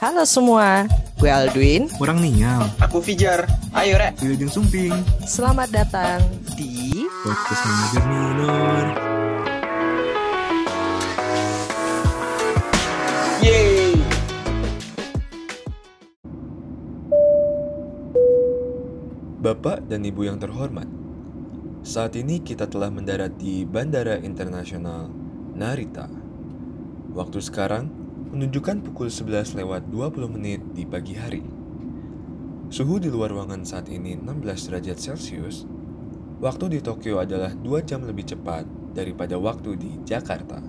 Halo semua, gue Aldwin. Kurang ninyal. Aku Fijar. Ayo, Rek. Wilujeng Sumping. Selamat datang di Podcast Manajer Minor. Yeay. Bapak dan Ibu yang terhormat, saat ini kita telah mendarat di Bandara Internasional Narita. Waktu sekarang menunjukkan pukul 11 lewat 20 menit di pagi hari. Suhu di luar ruangan saat ini 16 derajat Celcius. Waktu di Tokyo adalah 2 jam lebih cepat daripada waktu di Jakarta.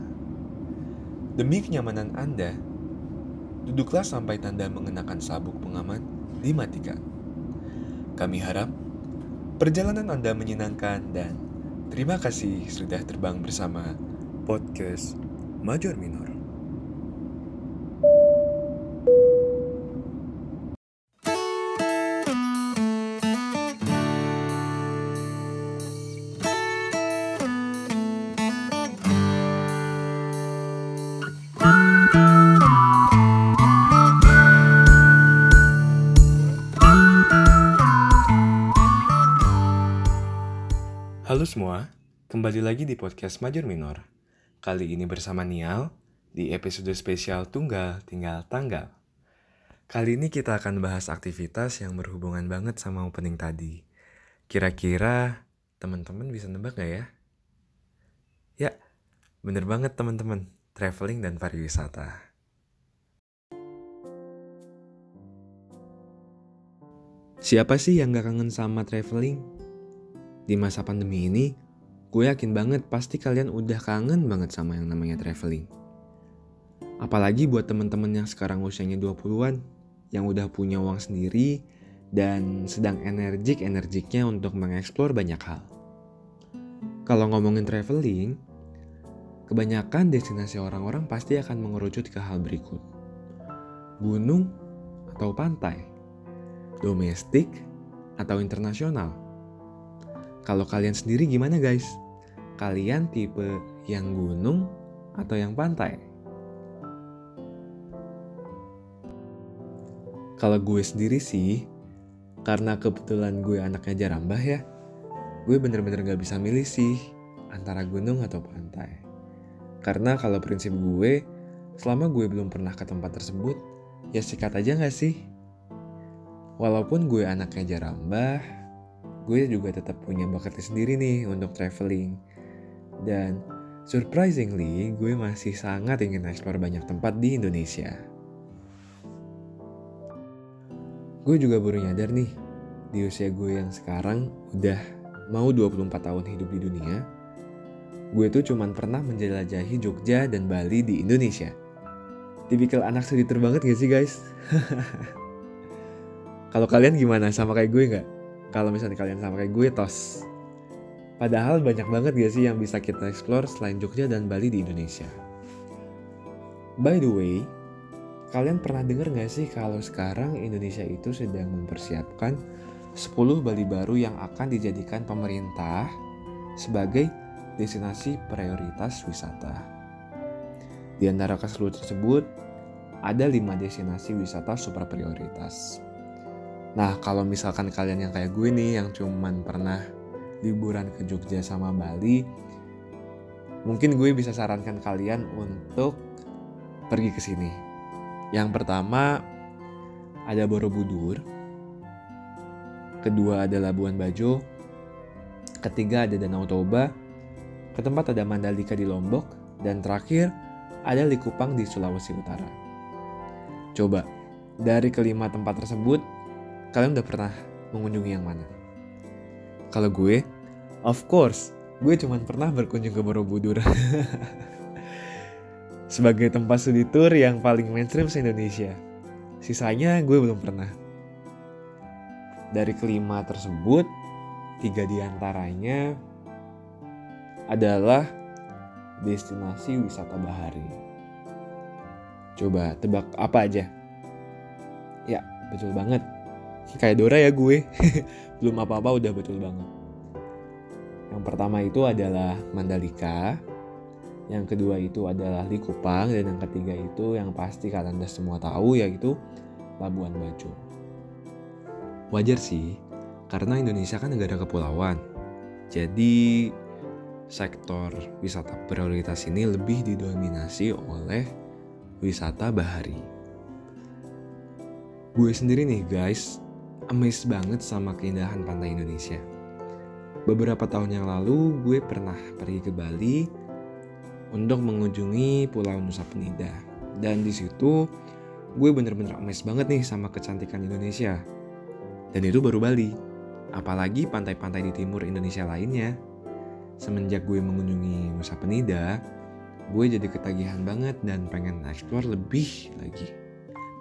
Demi kenyamanan Anda, duduklah sampai tanda mengenakan sabuk pengaman dimatikan. Kami harap perjalanan Anda menyenangkan dan terima kasih sudah terbang bersama podcast Major Minor. Halo semua, kembali lagi di podcast Major Minor. Kali ini bersama Nial di episode spesial Tunggal Tinggal Tanggal. Kali ini kita akan bahas aktivitas yang berhubungan banget sama opening tadi. Kira-kira teman-teman bisa nebak gak ya? Ya, bener banget teman-teman, traveling dan pariwisata. Siapa sih yang gak kangen sama traveling? Di masa pandemi ini, gue yakin banget pasti kalian udah kangen banget sama yang namanya traveling. Apalagi buat temen-temen yang sekarang usianya 20-an, yang udah punya uang sendiri, dan sedang energik-energiknya untuk mengeksplor banyak hal. Kalau ngomongin traveling, kebanyakan destinasi orang-orang pasti akan mengerucut ke hal berikut. Gunung atau pantai, domestik atau internasional. Kalau kalian sendiri gimana guys? Kalian tipe yang gunung atau yang pantai? Kalau gue sendiri sih, karena kebetulan gue anaknya jarambah ya, gue bener-bener gak bisa milih sih antara gunung atau pantai. Karena kalau prinsip gue, selama gue belum pernah ke tempat tersebut, ya sikat aja gak sih? Walaupun gue anaknya jarambah, gue juga tetap punya bakat sendiri nih untuk traveling. Dan surprisingly, gue masih sangat ingin explore banyak tempat di Indonesia. Gue juga baru nyadar nih, di usia gue yang sekarang udah mau 24 tahun hidup di dunia, gue tuh cuman pernah menjelajahi Jogja dan Bali di Indonesia. Tipikal anak selitur banget gak sih guys? Kalau kalian gimana? Sama kayak gue nggak? Kalau misalnya kalian sama kayak gue, tos. Padahal banyak banget gak sih yang bisa kita explore selain Jogja dan Bali di Indonesia. By the way, kalian pernah denger gak sih kalau sekarang Indonesia itu sedang mempersiapkan 10 Bali baru yang akan dijadikan pemerintah sebagai destinasi prioritas wisata. Di antara ke tersebut, ada 5 destinasi wisata super prioritas. Nah, kalau misalkan kalian yang kayak gue nih yang cuman pernah liburan ke Jogja sama Bali, mungkin gue bisa sarankan kalian untuk pergi ke sini. Yang pertama ada Borobudur, kedua ada Labuan Bajo, ketiga ada Danau Toba, ketempat ada Mandalika di Lombok, dan terakhir ada Likupang di Sulawesi Utara. Coba, dari kelima tempat tersebut, kalian udah pernah mengunjungi yang mana? Kalau gue, of course, gue cuma pernah berkunjung ke Borobudur. Sebagai tempat studi tour yang paling mainstream se-Indonesia. Sisanya gue belum pernah. Dari kelima tersebut, tiga di antaranya adalah destinasi wisata bahari. Coba tebak apa aja? Ya, betul banget kayak Dora ya gue belum apa-apa udah betul banget yang pertama itu adalah Mandalika Yang kedua itu adalah Likupang dan yang ketiga itu yang pasti kalian udah semua tahu yaitu Labuan Bajo. Wajar sih, karena Indonesia kan negara kepulauan. Jadi sektor wisata prioritas ini lebih didominasi oleh wisata bahari. Gue sendiri nih guys, amazed banget sama keindahan pantai Indonesia. Beberapa tahun yang lalu gue pernah pergi ke Bali untuk mengunjungi Pulau Nusa Penida. Dan di situ gue bener-bener amazed banget nih sama kecantikan Indonesia. Dan itu baru Bali. Apalagi pantai-pantai di timur Indonesia lainnya. Semenjak gue mengunjungi Nusa Penida, gue jadi ketagihan banget dan pengen explore lebih lagi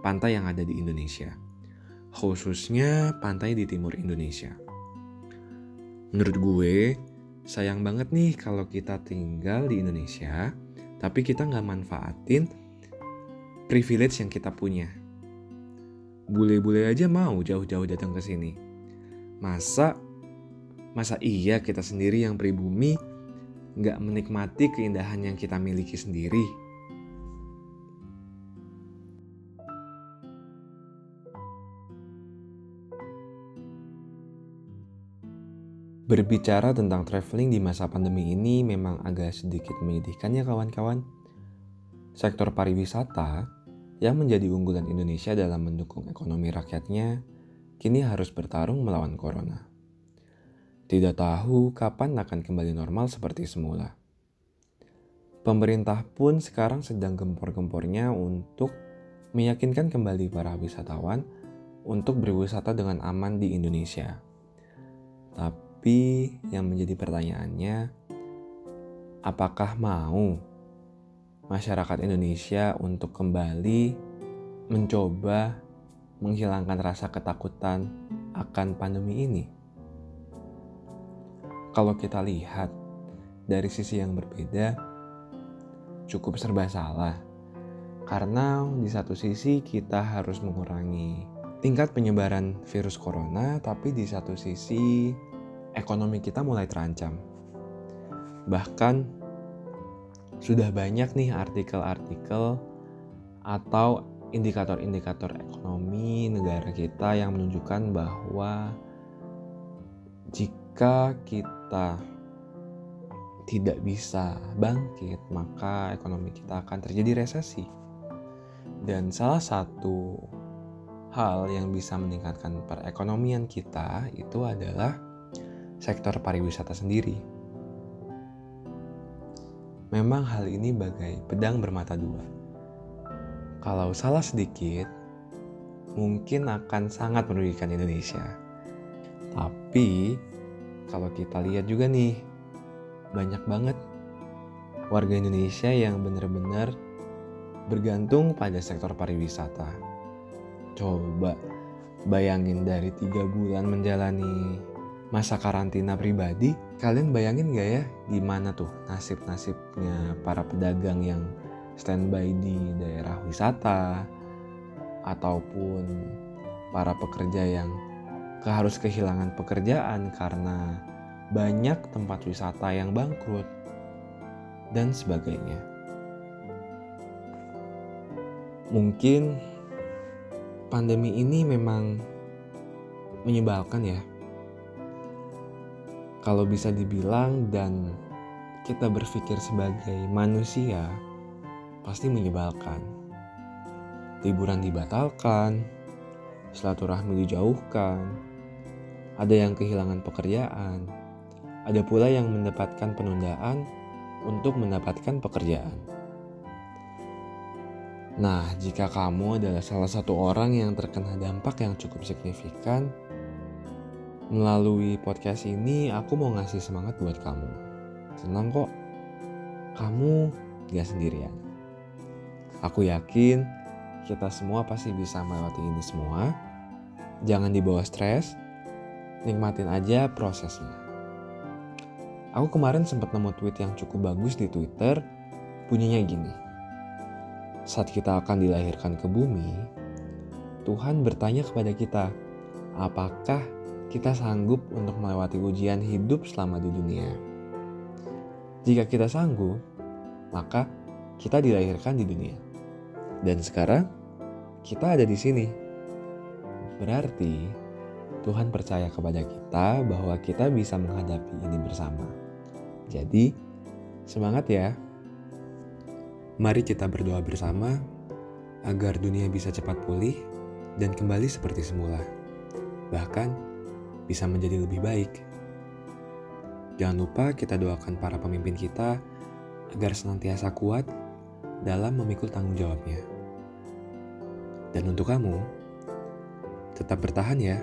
pantai yang ada di Indonesia. Khususnya pantai di timur Indonesia. Menurut gue, sayang banget nih kalau kita tinggal di Indonesia, tapi kita nggak manfaatin privilege yang kita punya. Bule-bule aja mau jauh-jauh datang ke sini. Masa masa iya kita sendiri yang pribumi nggak menikmati keindahan yang kita miliki sendiri? Berbicara tentang traveling di masa pandemi ini memang agak sedikit menyedihkan ya kawan-kawan. Sektor pariwisata yang menjadi unggulan Indonesia dalam mendukung ekonomi rakyatnya kini harus bertarung melawan corona. Tidak tahu kapan akan kembali normal seperti semula. Pemerintah pun sekarang sedang gempor-gempornya untuk meyakinkan kembali para wisatawan untuk berwisata dengan aman di Indonesia. Tapi yang menjadi pertanyaannya, apakah mau masyarakat Indonesia untuk kembali mencoba menghilangkan rasa ketakutan akan pandemi ini? Kalau kita lihat dari sisi yang berbeda, cukup serba salah. Karena di satu sisi kita harus mengurangi tingkat penyebaran virus corona, tapi di satu sisi ekonomi kita mulai terancam. Bahkan sudah banyak nih artikel-artikel atau indikator-indikator ekonomi negara kita yang menunjukkan bahwa jika kita tidak bisa bangkit, maka ekonomi kita akan terjadi resesi. Dan salah satu hal yang bisa meningkatkan perekonomian kita itu adalah sektor pariwisata sendiri. Memang hal ini bagai pedang bermata dua. Kalau salah sedikit, mungkin akan sangat merugikan Indonesia. Tapi kalau kita lihat juga nih, banyak banget warga Indonesia yang benar-benar bergantung pada sektor pariwisata. Coba bayangin dari tiga bulan menjalani masa karantina pribadi, kalian bayangin gak ya gimana tuh nasib-nasibnya para pedagang yang standby di daerah wisata ataupun para pekerja yang harus kehilangan pekerjaan karena banyak tempat wisata yang bangkrut dan sebagainya. Mungkin pandemi ini memang menyebalkan ya kalau bisa dibilang dan kita berpikir sebagai manusia pasti menyebalkan. Liburan dibatalkan, silaturahmi dijauhkan, ada yang kehilangan pekerjaan, ada pula yang mendapatkan penundaan untuk mendapatkan pekerjaan. Nah, jika kamu adalah salah satu orang yang terkena dampak yang cukup signifikan, Melalui podcast ini aku mau ngasih semangat buat kamu. Senang kok, kamu gak sendirian. Aku yakin kita semua pasti bisa melewati ini semua. Jangan dibawa stres, nikmatin aja prosesnya. Aku kemarin sempat nemu tweet yang cukup bagus di Twitter, bunyinya gini. Saat kita akan dilahirkan ke bumi, Tuhan bertanya kepada kita, apakah kita sanggup untuk melewati ujian hidup selama di dunia. Jika kita sanggup, maka kita dilahirkan di dunia. Dan sekarang kita ada di sini. Berarti Tuhan percaya kepada kita bahwa kita bisa menghadapi ini bersama. Jadi, semangat ya. Mari kita berdoa bersama agar dunia bisa cepat pulih dan kembali seperti semula. Bahkan bisa menjadi lebih baik. Jangan lupa kita doakan para pemimpin kita agar senantiasa kuat dalam memikul tanggung jawabnya. Dan untuk kamu, tetap bertahan ya.